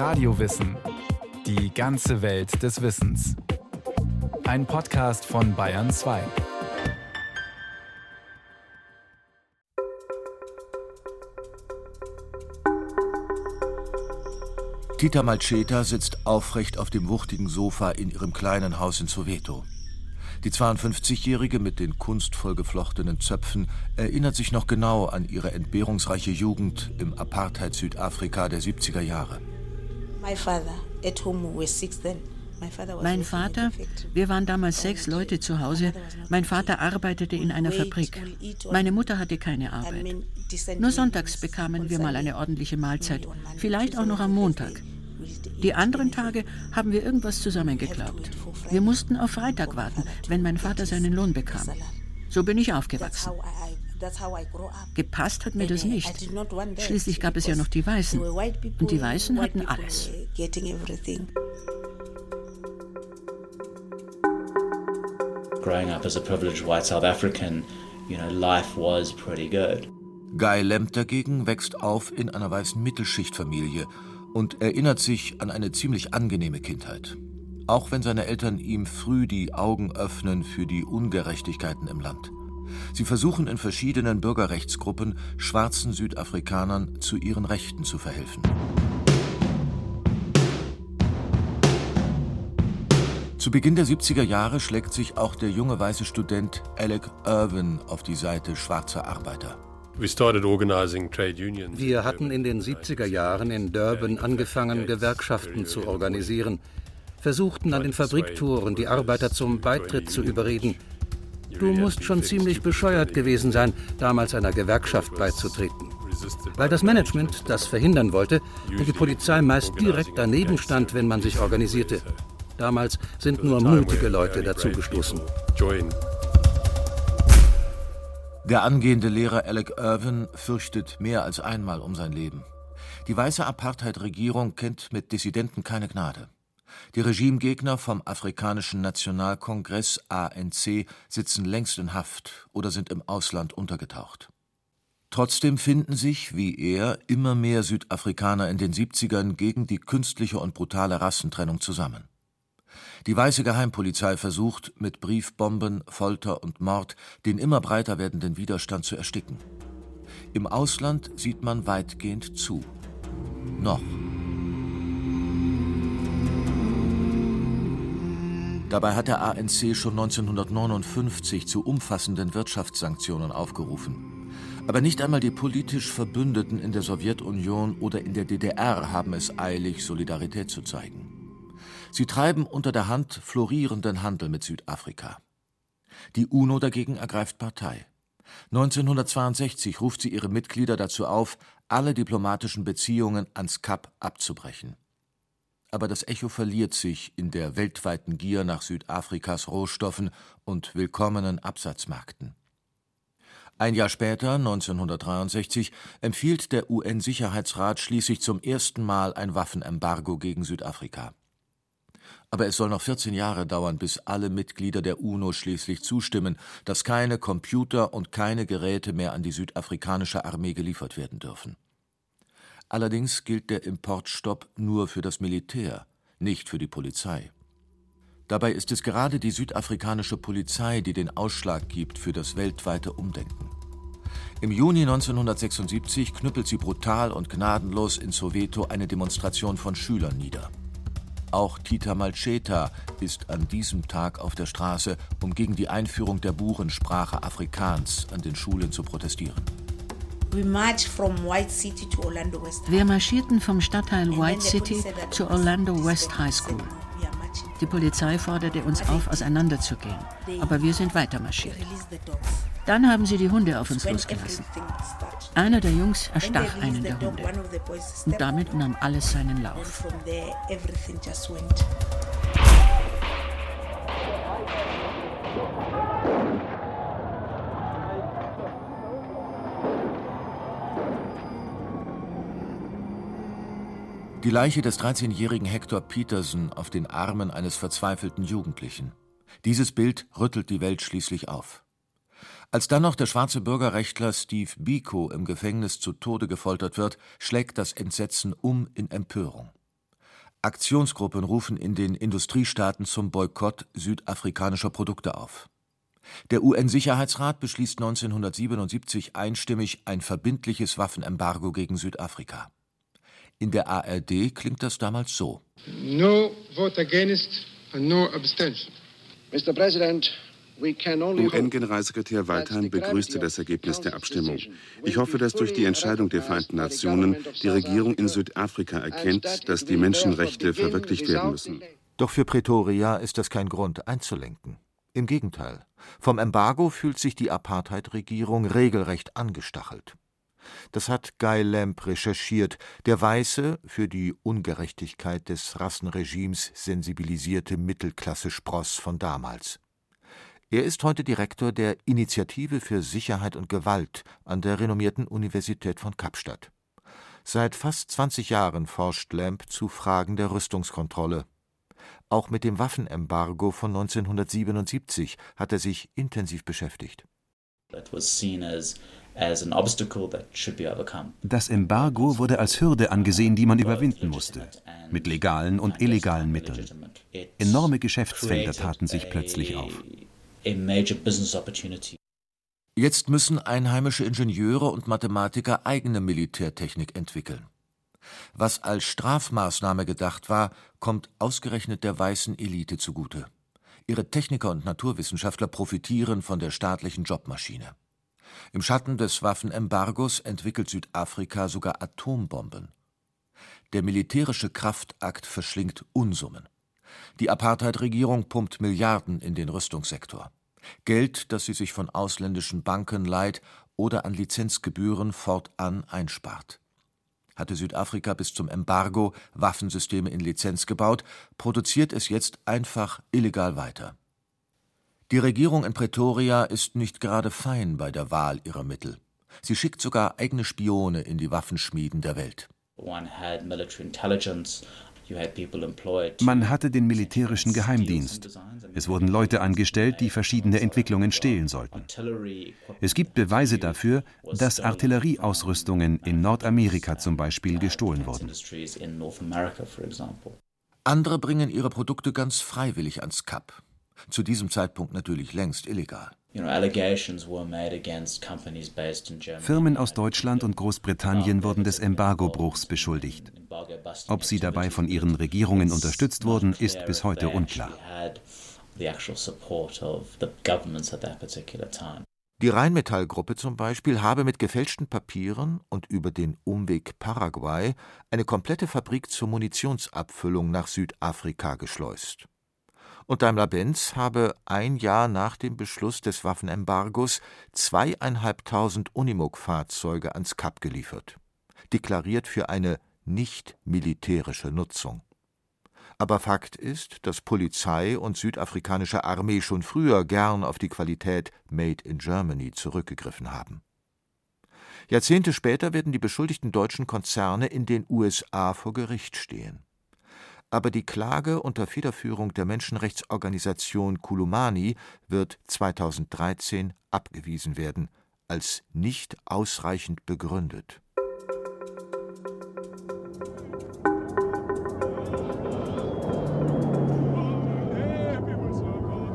Radiowissen. Die ganze Welt des Wissens. Ein Podcast von Bayern 2. Tita Malcheta sitzt aufrecht auf dem wuchtigen Sofa in ihrem kleinen Haus in Soweto. Die 52-Jährige mit den kunstvoll geflochtenen Zöpfen erinnert sich noch genau an ihre entbehrungsreiche Jugend im Apartheid-Südafrika der 70er Jahre. Mein Vater, wir waren damals sechs Leute zu Hause. Mein Vater arbeitete in einer Fabrik. Meine Mutter hatte keine Arbeit. Nur sonntags bekamen wir mal eine ordentliche Mahlzeit, vielleicht auch noch am Montag. Die anderen Tage haben wir irgendwas zusammengeklaubt. Wir mussten auf Freitag warten, wenn mein Vater seinen Lohn bekam. So bin ich aufgewachsen. Gepasst hat mir das nicht. Schließlich gab es ja noch die Weißen. Und die Weißen hatten alles. Growing up as a privileged white South African, you know, life was pretty good. Guy Lemp dagegen wächst auf in einer weißen Mittelschichtfamilie und erinnert sich an eine ziemlich angenehme Kindheit. Auch wenn seine Eltern ihm früh die Augen öffnen für die Ungerechtigkeiten im Land. Sie versuchen in verschiedenen Bürgerrechtsgruppen schwarzen Südafrikanern zu ihren Rechten zu verhelfen. Zu Beginn der 70er Jahre schlägt sich auch der junge weiße Student Alec Irvin auf die Seite schwarzer Arbeiter. Wir hatten in den 70er Jahren in Durban angefangen, Gewerkschaften zu organisieren, versuchten an den Fabriktoren die Arbeiter zum Beitritt zu überreden. Du musst schon ziemlich bescheuert gewesen sein, damals einer Gewerkschaft beizutreten. Weil das Management das verhindern wollte und die Polizei meist direkt daneben stand, wenn man sich organisierte. Damals sind nur mutige Leute dazugestoßen. Der angehende Lehrer Alec Irvin fürchtet mehr als einmal um sein Leben. Die weiße Apartheid-Regierung kennt mit Dissidenten keine Gnade. Die Regimegegner vom Afrikanischen Nationalkongress ANC sitzen längst in Haft oder sind im Ausland untergetaucht. Trotzdem finden sich, wie er, immer mehr Südafrikaner in den 70ern gegen die künstliche und brutale Rassentrennung zusammen. Die weiße Geheimpolizei versucht, mit Briefbomben, Folter und Mord den immer breiter werdenden Widerstand zu ersticken. Im Ausland sieht man weitgehend zu. Noch. Dabei hat der ANC schon 1959 zu umfassenden Wirtschaftssanktionen aufgerufen. Aber nicht einmal die politisch Verbündeten in der Sowjetunion oder in der DDR haben es eilig, Solidarität zu zeigen. Sie treiben unter der Hand florierenden Handel mit Südafrika. Die UNO dagegen ergreift Partei. 1962 ruft sie ihre Mitglieder dazu auf, alle diplomatischen Beziehungen ans Kap abzubrechen. Aber das Echo verliert sich in der weltweiten Gier nach Südafrikas Rohstoffen und willkommenen Absatzmärkten. Ein Jahr später, 1963, empfiehlt der UN-Sicherheitsrat schließlich zum ersten Mal ein Waffenembargo gegen Südafrika. Aber es soll noch 14 Jahre dauern, bis alle Mitglieder der UNO schließlich zustimmen, dass keine Computer und keine Geräte mehr an die südafrikanische Armee geliefert werden dürfen. Allerdings gilt der Importstopp nur für das Militär, nicht für die Polizei. Dabei ist es gerade die südafrikanische Polizei, die den Ausschlag gibt für das weltweite Umdenken. Im Juni 1976 knüppelt sie brutal und gnadenlos in Soweto eine Demonstration von Schülern nieder. Auch Tita Malcheta ist an diesem Tag auf der Straße, um gegen die Einführung der Burensprache Afrikaans an den Schulen zu protestieren. Wir marschierten vom Stadtteil White City zur Orlando West High School. Die Polizei forderte uns auf, auseinanderzugehen, aber wir sind weiter marschiert. Dann haben sie die Hunde auf uns losgelassen. Einer der Jungs erstach einen der Hunde. Und damit nahm alles seinen Lauf. Die Leiche des 13-jährigen Hector Peterson auf den Armen eines verzweifelten Jugendlichen. Dieses Bild rüttelt die Welt schließlich auf. Als dann noch der schwarze Bürgerrechtler Steve Biko im Gefängnis zu Tode gefoltert wird, schlägt das Entsetzen um in Empörung. Aktionsgruppen rufen in den Industriestaaten zum Boykott südafrikanischer Produkte auf. Der UN-Sicherheitsrat beschließt 1977 einstimmig ein verbindliches Waffenembargo gegen Südafrika. In der ARD klingt das damals so: No vote against and no abstention. Mr. President, UN-Generalsekretär Waldheim begrüßte das Ergebnis der Abstimmung. Ich hoffe, dass durch die Entscheidung der Vereinten Nationen die Regierung in Südafrika erkennt, dass die Menschenrechte verwirklicht werden müssen. Doch für Pretoria ist das kein Grund, einzulenken. Im Gegenteil. Vom Embargo fühlt sich die Apartheid-Regierung regelrecht angestachelt. Das hat Guy Lamp recherchiert, der weiße, für die Ungerechtigkeit des Rassenregimes sensibilisierte Mittelklasse-Spross von damals. Er ist heute Direktor der Initiative für Sicherheit und Gewalt an der renommierten Universität von Kapstadt. Seit fast 20 Jahren forscht Lamp zu Fragen der Rüstungskontrolle. Auch mit dem Waffenembargo von 1977 hat er sich intensiv beschäftigt. Das Embargo wurde als Hürde angesehen, die man überwinden musste, mit legalen und illegalen Mitteln. Enorme Geschäftsfelder taten sich plötzlich auf. Jetzt müssen einheimische Ingenieure und Mathematiker eigene Militärtechnik entwickeln. Was als Strafmaßnahme gedacht war, kommt ausgerechnet der weißen Elite zugute. Ihre Techniker und Naturwissenschaftler profitieren von der staatlichen Jobmaschine. Im Schatten des Waffenembargos entwickelt Südafrika sogar Atombomben. Der militärische Kraftakt verschlingt Unsummen. Die Apartheid-Regierung pumpt Milliarden in den Rüstungssektor. Geld, das sie sich von ausländischen Banken leiht oder an Lizenzgebühren fortan einspart. Hatte Südafrika bis zum Embargo Waffensysteme in Lizenz gebaut, produziert es jetzt einfach illegal weiter. Die Regierung in Pretoria ist nicht gerade fein bei der Wahl ihrer Mittel. Sie schickt sogar eigene Spione in die Waffenschmieden der Welt. One had military intelligence man hatte den militärischen Geheimdienst. Es wurden Leute angestellt, die verschiedene Entwicklungen stehlen sollten. Es gibt Beweise dafür, dass Artillerieausrüstungen in Nordamerika zum Beispiel gestohlen wurden. Andere bringen ihre Produkte ganz freiwillig ans Kap. Zu diesem Zeitpunkt natürlich längst illegal. Firmen aus Deutschland und Großbritannien wurden des Embargobruchs beschuldigt. Ob sie dabei von ihren Regierungen unterstützt wurden, ist bis heute unklar. Die Rheinmetall-Gruppe zum Beispiel habe mit gefälschten Papieren und über den Umweg Paraguay eine komplette Fabrik zur Munitionsabfüllung nach Südafrika geschleust und Daimler-Benz habe ein Jahr nach dem Beschluss des Waffenembargos zweieinhalbtausend Unimog-Fahrzeuge ans Kap geliefert, deklariert für eine nicht militärische Nutzung. Aber Fakt ist, dass Polizei und südafrikanische Armee schon früher gern auf die Qualität Made in Germany zurückgegriffen haben. Jahrzehnte später werden die beschuldigten deutschen Konzerne in den USA vor Gericht stehen aber die Klage unter Federführung der Menschenrechtsorganisation Kulumani wird 2013 abgewiesen werden, als nicht ausreichend begründet.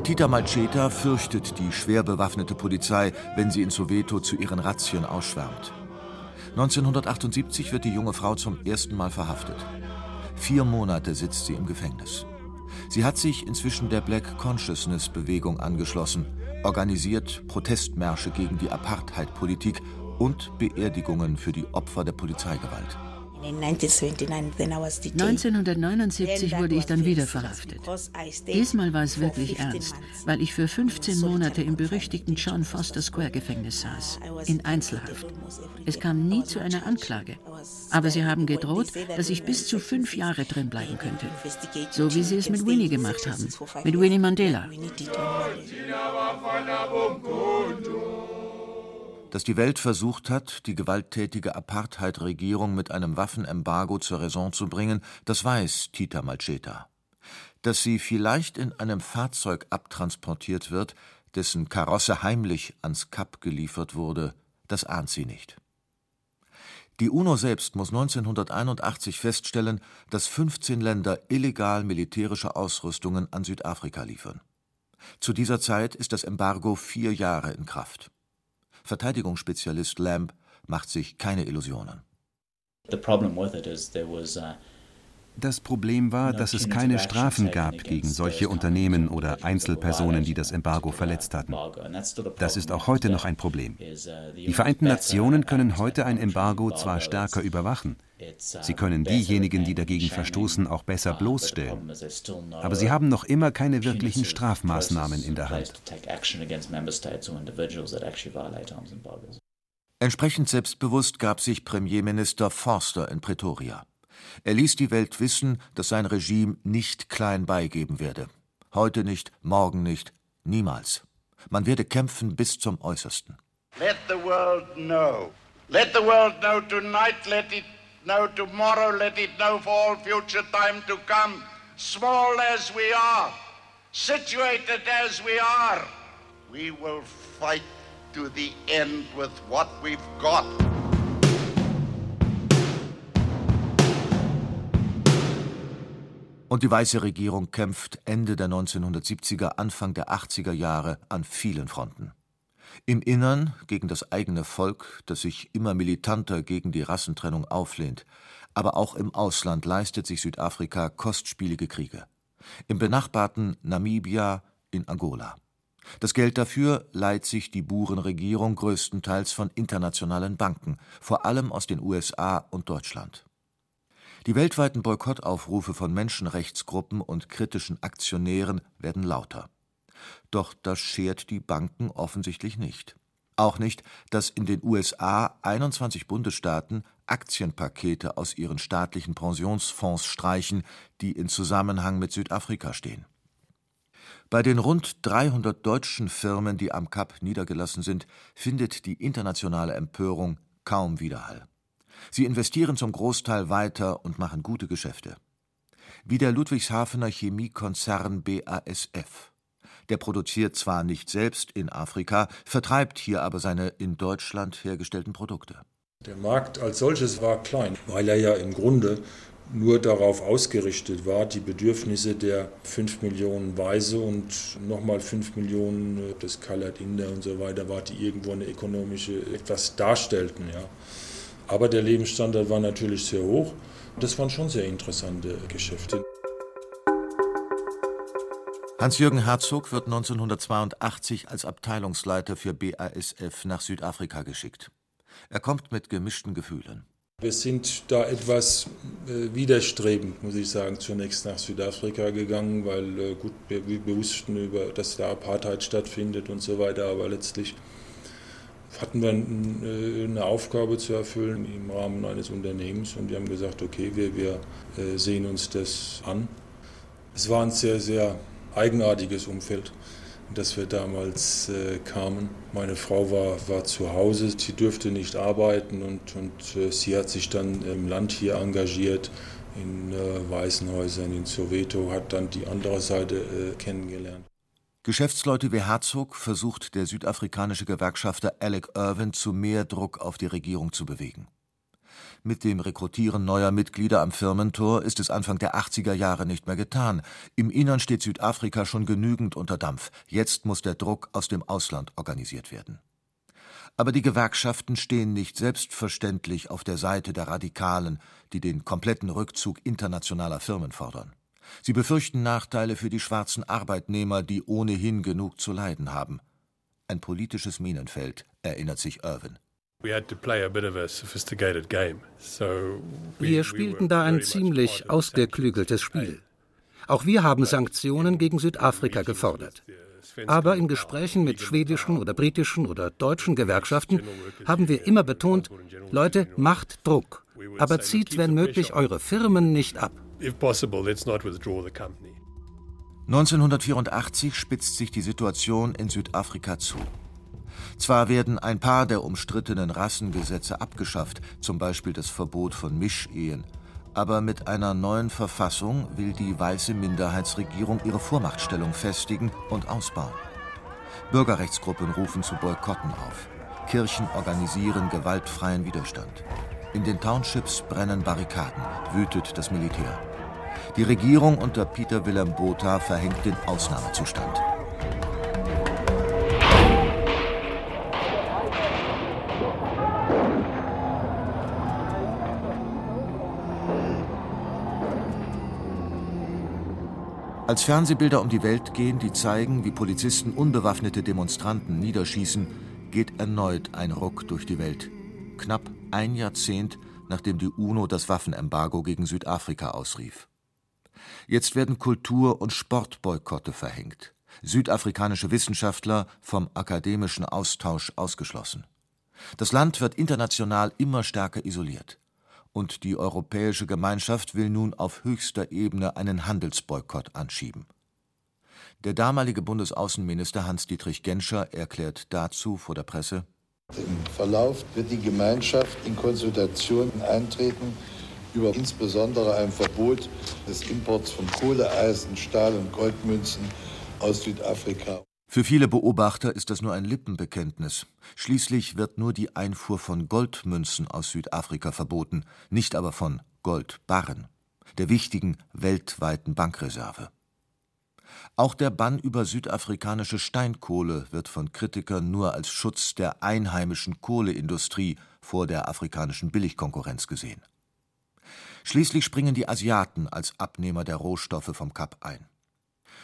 Tita Malcheta fürchtet die schwer bewaffnete Polizei, wenn sie in Soweto zu ihren Razzien ausschwärmt. 1978 wird die junge Frau zum ersten Mal verhaftet. Vier Monate sitzt sie im Gefängnis. Sie hat sich inzwischen der Black Consciousness Bewegung angeschlossen, organisiert Protestmärsche gegen die Apartheid-Politik und Beerdigungen für die Opfer der Polizeigewalt. 1979 wurde ich dann wieder verhaftet. Diesmal war es wirklich ernst, weil ich für 15 Monate im berüchtigten John Foster Square Gefängnis saß, in Einzelhaft. Es kam nie zu einer Anklage. Aber sie haben gedroht, dass ich bis zu fünf Jahre drin bleiben könnte. So wie sie es mit Winnie gemacht haben, mit Winnie Mandela dass die Welt versucht hat, die gewalttätige Apartheid-Regierung mit einem Waffenembargo zur Raison zu bringen, das weiß Tita Malcheta. Dass sie vielleicht in einem Fahrzeug abtransportiert wird, dessen Karosse heimlich ans Kap geliefert wurde, das ahnt sie nicht. Die UNO selbst muss 1981 feststellen, dass 15 Länder illegal militärische Ausrüstungen an Südafrika liefern. Zu dieser Zeit ist das Embargo vier Jahre in Kraft. Verteidigungsspezialist Lamb macht sich keine Illusionen. The problem with it is there was uh das Problem war, dass es keine Strafen gab gegen solche Unternehmen oder Einzelpersonen, die das Embargo verletzt hatten. Das ist auch heute noch ein Problem. Die Vereinten Nationen können heute ein Embargo zwar stärker überwachen, sie können diejenigen, die dagegen verstoßen, auch besser bloßstellen, aber sie haben noch immer keine wirklichen Strafmaßnahmen in der Hand. Entsprechend selbstbewusst gab sich Premierminister Forster in Pretoria. Er ließ die Welt wissen, dass sein Regime nicht klein beigeben werde. Heute nicht, morgen nicht, niemals. Man werde kämpfen bis zum Äußersten. Let the world know. Let the world know tonight, let it know tomorrow, let it know for all future time to come. Small as we are, situated as we are, we will fight to the end with what we've got. Und die weiße Regierung kämpft Ende der 1970er, Anfang der 80er Jahre an vielen Fronten. Im Innern gegen das eigene Volk, das sich immer militanter gegen die Rassentrennung auflehnt, aber auch im Ausland leistet sich Südafrika kostspielige Kriege. Im benachbarten Namibia, in Angola. Das Geld dafür leiht sich die Burenregierung größtenteils von internationalen Banken, vor allem aus den USA und Deutschland. Die weltweiten Boykottaufrufe von Menschenrechtsgruppen und kritischen Aktionären werden lauter. Doch das schert die Banken offensichtlich nicht. Auch nicht, dass in den USA 21 Bundesstaaten Aktienpakete aus ihren staatlichen Pensionsfonds streichen, die in Zusammenhang mit Südafrika stehen. Bei den rund 300 deutschen Firmen, die am Kap niedergelassen sind, findet die internationale Empörung kaum Widerhall. Sie investieren zum Großteil weiter und machen gute Geschäfte. Wie der Ludwigshafener Chemiekonzern BASF. Der produziert zwar nicht selbst in Afrika, vertreibt hier aber seine in Deutschland hergestellten Produkte. Der Markt als solches war klein, weil er ja im Grunde nur darauf ausgerichtet war, die Bedürfnisse der 5 Millionen Weise und nochmal 5 Millionen äh, des Colored Inder und so weiter war, die irgendwo eine ökonomische etwas darstellten. Ja. Aber der Lebensstandard war natürlich sehr hoch. Das waren schon sehr interessante Geschäfte. Hans-Jürgen Herzog wird 1982 als Abteilungsleiter für BASF nach Südafrika geschickt. Er kommt mit gemischten Gefühlen. Wir sind da etwas äh, widerstrebend, muss ich sagen, zunächst nach Südafrika gegangen, weil äh, gut, wir, wir wussten über, dass da Apartheid stattfindet und so weiter, aber letztlich hatten wir äh, eine Aufgabe zu erfüllen im Rahmen eines Unternehmens und wir haben gesagt, okay, wir, wir äh, sehen uns das an. Es war ein sehr, sehr eigenartiges Umfeld, das wir damals äh, kamen. Meine Frau war, war zu Hause, sie durfte nicht arbeiten und, und sie hat sich dann im Land hier engagiert, in Waisenhäusern, in Soweto, hat dann die andere Seite kennengelernt. Geschäftsleute wie Herzog versucht der südafrikanische Gewerkschafter Alec Irwin zu mehr Druck auf die Regierung zu bewegen. Mit dem Rekrutieren neuer Mitglieder am Firmentor ist es Anfang der 80er Jahre nicht mehr getan. Im Innern steht Südafrika schon genügend unter Dampf. Jetzt muss der Druck aus dem Ausland organisiert werden. Aber die Gewerkschaften stehen nicht selbstverständlich auf der Seite der Radikalen, die den kompletten Rückzug internationaler Firmen fordern. Sie befürchten Nachteile für die schwarzen Arbeitnehmer, die ohnehin genug zu leiden haben. Ein politisches Minenfeld, erinnert sich Irwin. Wir spielten da ein ziemlich ausgeklügeltes Spiel. Auch wir haben Sanktionen gegen Südafrika gefordert. Aber in Gesprächen mit schwedischen oder britischen oder deutschen Gewerkschaften haben wir immer betont, Leute, macht Druck, aber zieht, wenn möglich, eure Firmen nicht ab. 1984 spitzt sich die Situation in Südafrika zu. Zwar werden ein paar der umstrittenen Rassengesetze abgeschafft, zum Beispiel das Verbot von Mischehen, aber mit einer neuen Verfassung will die weiße Minderheitsregierung ihre Vormachtstellung festigen und ausbauen. Bürgerrechtsgruppen rufen zu Boykotten auf. Kirchen organisieren gewaltfreien Widerstand. In den Townships brennen Barrikaden, wütet das Militär. Die Regierung unter Peter Willem Botha verhängt den Ausnahmezustand. Als Fernsehbilder um die Welt gehen, die zeigen, wie Polizisten unbewaffnete Demonstranten niederschießen, geht erneut ein Ruck durch die Welt. Knapp ein Jahrzehnt, nachdem die UNO das Waffenembargo gegen Südafrika ausrief. Jetzt werden Kultur- und Sportboykotte verhängt. Südafrikanische Wissenschaftler vom akademischen Austausch ausgeschlossen. Das Land wird international immer stärker isoliert und die Europäische Gemeinschaft will nun auf höchster Ebene einen Handelsboykott anschieben. Der damalige Bundesaußenminister Hans-Dietrich Genscher erklärt dazu vor der Presse: Im Verlauf wird die Gemeinschaft in Konsultationen eintreten über insbesondere ein Verbot des Imports von Kohle, Eisen, Stahl und Goldmünzen aus Südafrika. Für viele Beobachter ist das nur ein Lippenbekenntnis. Schließlich wird nur die Einfuhr von Goldmünzen aus Südafrika verboten, nicht aber von Goldbarren, der wichtigen weltweiten Bankreserve. Auch der Bann über südafrikanische Steinkohle wird von Kritikern nur als Schutz der einheimischen Kohleindustrie vor der afrikanischen Billigkonkurrenz gesehen. Schließlich springen die Asiaten als Abnehmer der Rohstoffe vom Kap ein.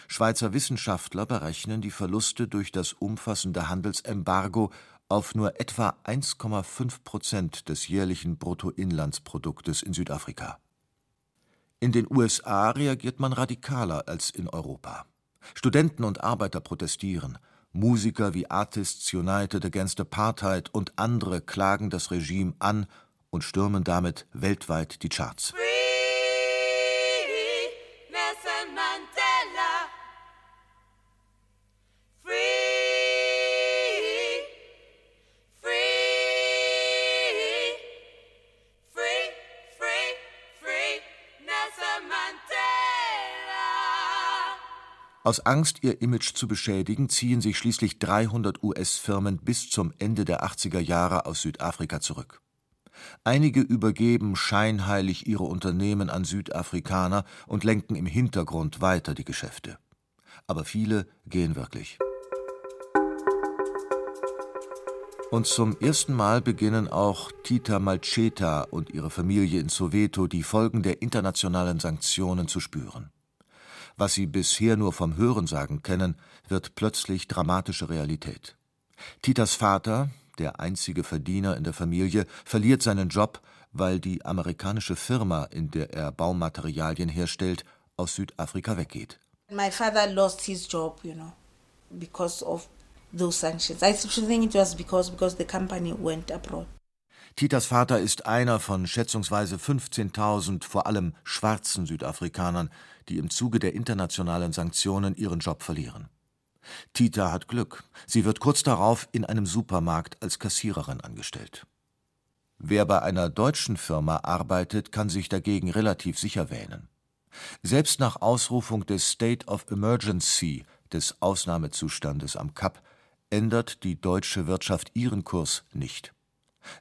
Schweizer Wissenschaftler berechnen die Verluste durch das umfassende Handelsembargo auf nur etwa 1,5 Prozent des jährlichen Bruttoinlandsproduktes in Südafrika. In den USA reagiert man radikaler als in Europa. Studenten und Arbeiter protestieren. Musiker wie Artists United Against Apartheid und andere klagen das Regime an und stürmen damit weltweit die Charts. Aus Angst, ihr Image zu beschädigen, ziehen sich schließlich 300 US-Firmen bis zum Ende der 80er Jahre aus Südafrika zurück. Einige übergeben scheinheilig ihre Unternehmen an Südafrikaner und lenken im Hintergrund weiter die Geschäfte. Aber viele gehen wirklich. Und zum ersten Mal beginnen auch Tita Malcheta und ihre Familie in Soweto die Folgen der internationalen Sanktionen zu spüren. Was sie bisher nur vom Hörensagen kennen, wird plötzlich dramatische Realität. Titas Vater, der einzige Verdiener in der Familie, verliert seinen Job, weil die amerikanische Firma, in der er Baumaterialien herstellt, aus Südafrika weggeht. My father lost his job, you know, because of those sanctions. I think it was because because the company went abroad. Titas Vater ist einer von schätzungsweise 15.000 vor allem schwarzen Südafrikanern, die im Zuge der internationalen Sanktionen ihren Job verlieren. Tita hat Glück. Sie wird kurz darauf in einem Supermarkt als Kassiererin angestellt. Wer bei einer deutschen Firma arbeitet, kann sich dagegen relativ sicher wähnen. Selbst nach Ausrufung des State of Emergency, des Ausnahmezustandes am Kap, ändert die deutsche Wirtschaft ihren Kurs nicht.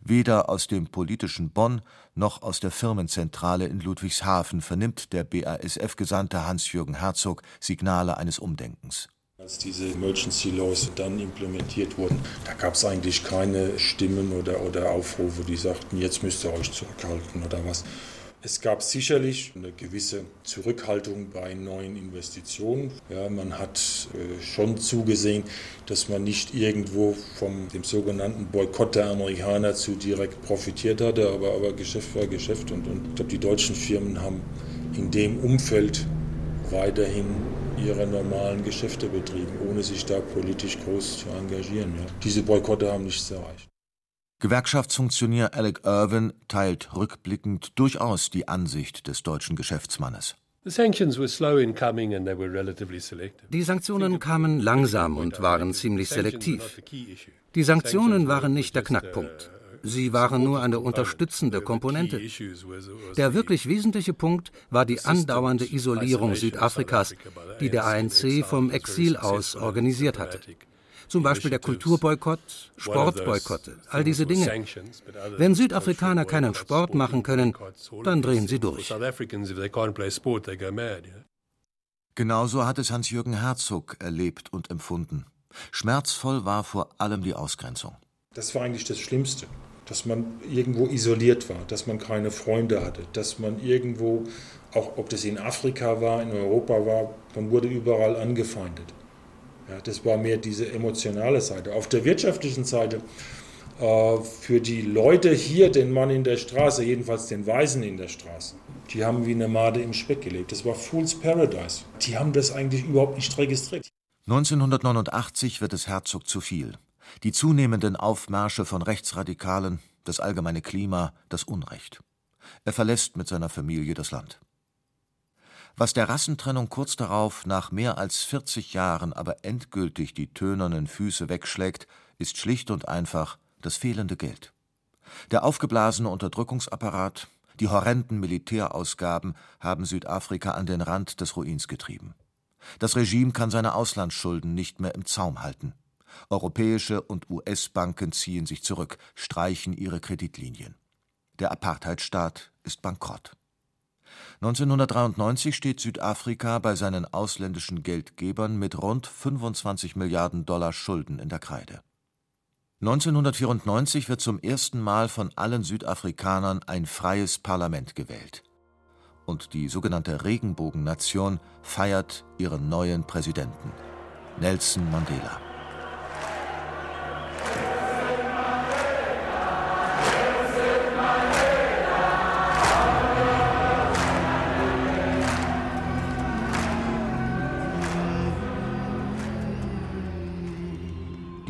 Weder aus dem politischen Bonn noch aus der Firmenzentrale in Ludwigshafen vernimmt der BASF-Gesandte Hans-Jürgen Herzog Signale eines Umdenkens. Als diese Emergency Laws dann implementiert wurden, da gab es eigentlich keine Stimmen oder, oder Aufrufe, die sagten, jetzt müsst ihr euch zurückhalten oder was. Es gab sicherlich eine gewisse Zurückhaltung bei neuen Investitionen. Ja, man hat äh, schon zugesehen, dass man nicht irgendwo vom dem sogenannten Boykott der Amerikaner zu direkt profitiert hatte, aber, aber Geschäft war Geschäft. Und, und ich glaube, die deutschen Firmen haben in dem Umfeld weiterhin ihre normalen Geschäfte betrieben, ohne sich da politisch groß zu engagieren. Ja. Diese Boykotte haben nichts erreicht. Gewerkschaftsfunktionär Alec Irwin teilt rückblickend durchaus die Ansicht des deutschen Geschäftsmannes. Die Sanktionen kamen langsam und waren ziemlich selektiv. Die Sanktionen waren nicht der Knackpunkt. Sie waren nur eine unterstützende Komponente. Der wirklich wesentliche Punkt war die andauernde Isolierung Südafrikas, die der ANC vom Exil aus organisiert hatte. Zum Beispiel der Kulturboykott, Sportboykotte, all diese Dinge. Wenn Südafrikaner keinen Sport machen können, dann drehen sie durch. Genauso hat es Hans-Jürgen Herzog erlebt und empfunden. Schmerzvoll war vor allem die Ausgrenzung. Das war eigentlich das Schlimmste, dass man irgendwo isoliert war, dass man keine Freunde hatte, dass man irgendwo, auch ob das in Afrika war, in Europa war, man wurde überall angefeindet. Ja, das war mehr diese emotionale Seite. Auf der wirtschaftlichen Seite äh, für die Leute hier, den Mann in der Straße, jedenfalls den Weißen in der Straße, die haben wie eine Made im Speck gelebt. Das war Fool's Paradise. Die haben das eigentlich überhaupt nicht registriert. 1989 wird es Herzog zu viel. Die zunehmenden Aufmärsche von Rechtsradikalen, das allgemeine Klima, das Unrecht. Er verlässt mit seiner Familie das Land. Was der Rassentrennung kurz darauf nach mehr als 40 Jahren aber endgültig die tönernen Füße wegschlägt, ist schlicht und einfach das fehlende Geld. Der aufgeblasene Unterdrückungsapparat, die horrenden Militärausgaben haben Südafrika an den Rand des Ruins getrieben. Das Regime kann seine Auslandsschulden nicht mehr im Zaum halten. Europäische und US-Banken ziehen sich zurück, streichen ihre Kreditlinien. Der Apartheidstaat ist bankrott. 1993 steht Südafrika bei seinen ausländischen Geldgebern mit rund 25 Milliarden Dollar Schulden in der Kreide. 1994 wird zum ersten Mal von allen Südafrikanern ein freies Parlament gewählt. Und die sogenannte Regenbogennation feiert ihren neuen Präsidenten, Nelson Mandela.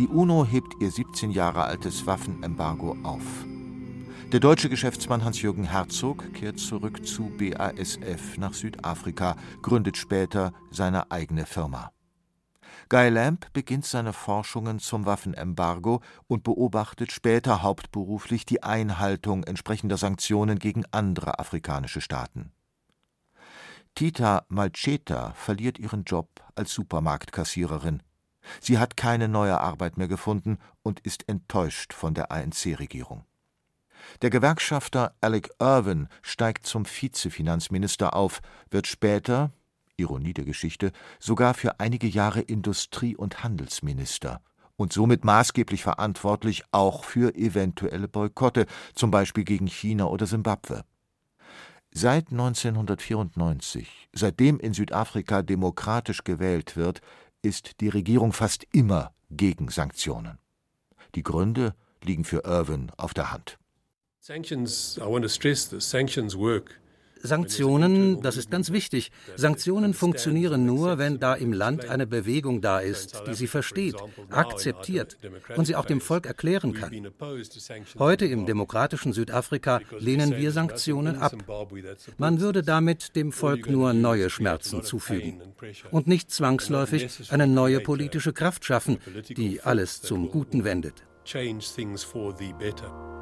Die UNO hebt ihr 17 Jahre altes Waffenembargo auf. Der deutsche Geschäftsmann Hans-Jürgen Herzog kehrt zurück zu BASF nach Südafrika, gründet später seine eigene Firma. Guy Lamb beginnt seine Forschungen zum Waffenembargo und beobachtet später hauptberuflich die Einhaltung entsprechender Sanktionen gegen andere afrikanische Staaten. Tita Malcheta verliert ihren Job als Supermarktkassiererin. Sie hat keine neue Arbeit mehr gefunden und ist enttäuscht von der ANC-Regierung. Der Gewerkschafter Alec Irwin steigt zum Vizefinanzminister auf, wird später, Ironie der Geschichte, sogar für einige Jahre Industrie- und Handelsminister und somit maßgeblich verantwortlich auch für eventuelle Boykotte, zum Beispiel gegen China oder Simbabwe. Seit 1994, seitdem in Südafrika demokratisch gewählt wird, ist die Regierung fast immer gegen Sanktionen. Die Gründe liegen für Irwin auf der Hand. Sanktionen, das ist ganz wichtig. Sanktionen funktionieren nur, wenn da im Land eine Bewegung da ist, die sie versteht, akzeptiert und sie auch dem Volk erklären kann. Heute im demokratischen Südafrika lehnen wir Sanktionen ab. Man würde damit dem Volk nur neue Schmerzen zufügen und nicht zwangsläufig eine neue politische Kraft schaffen, die alles zum Guten wendet. Change things for the better.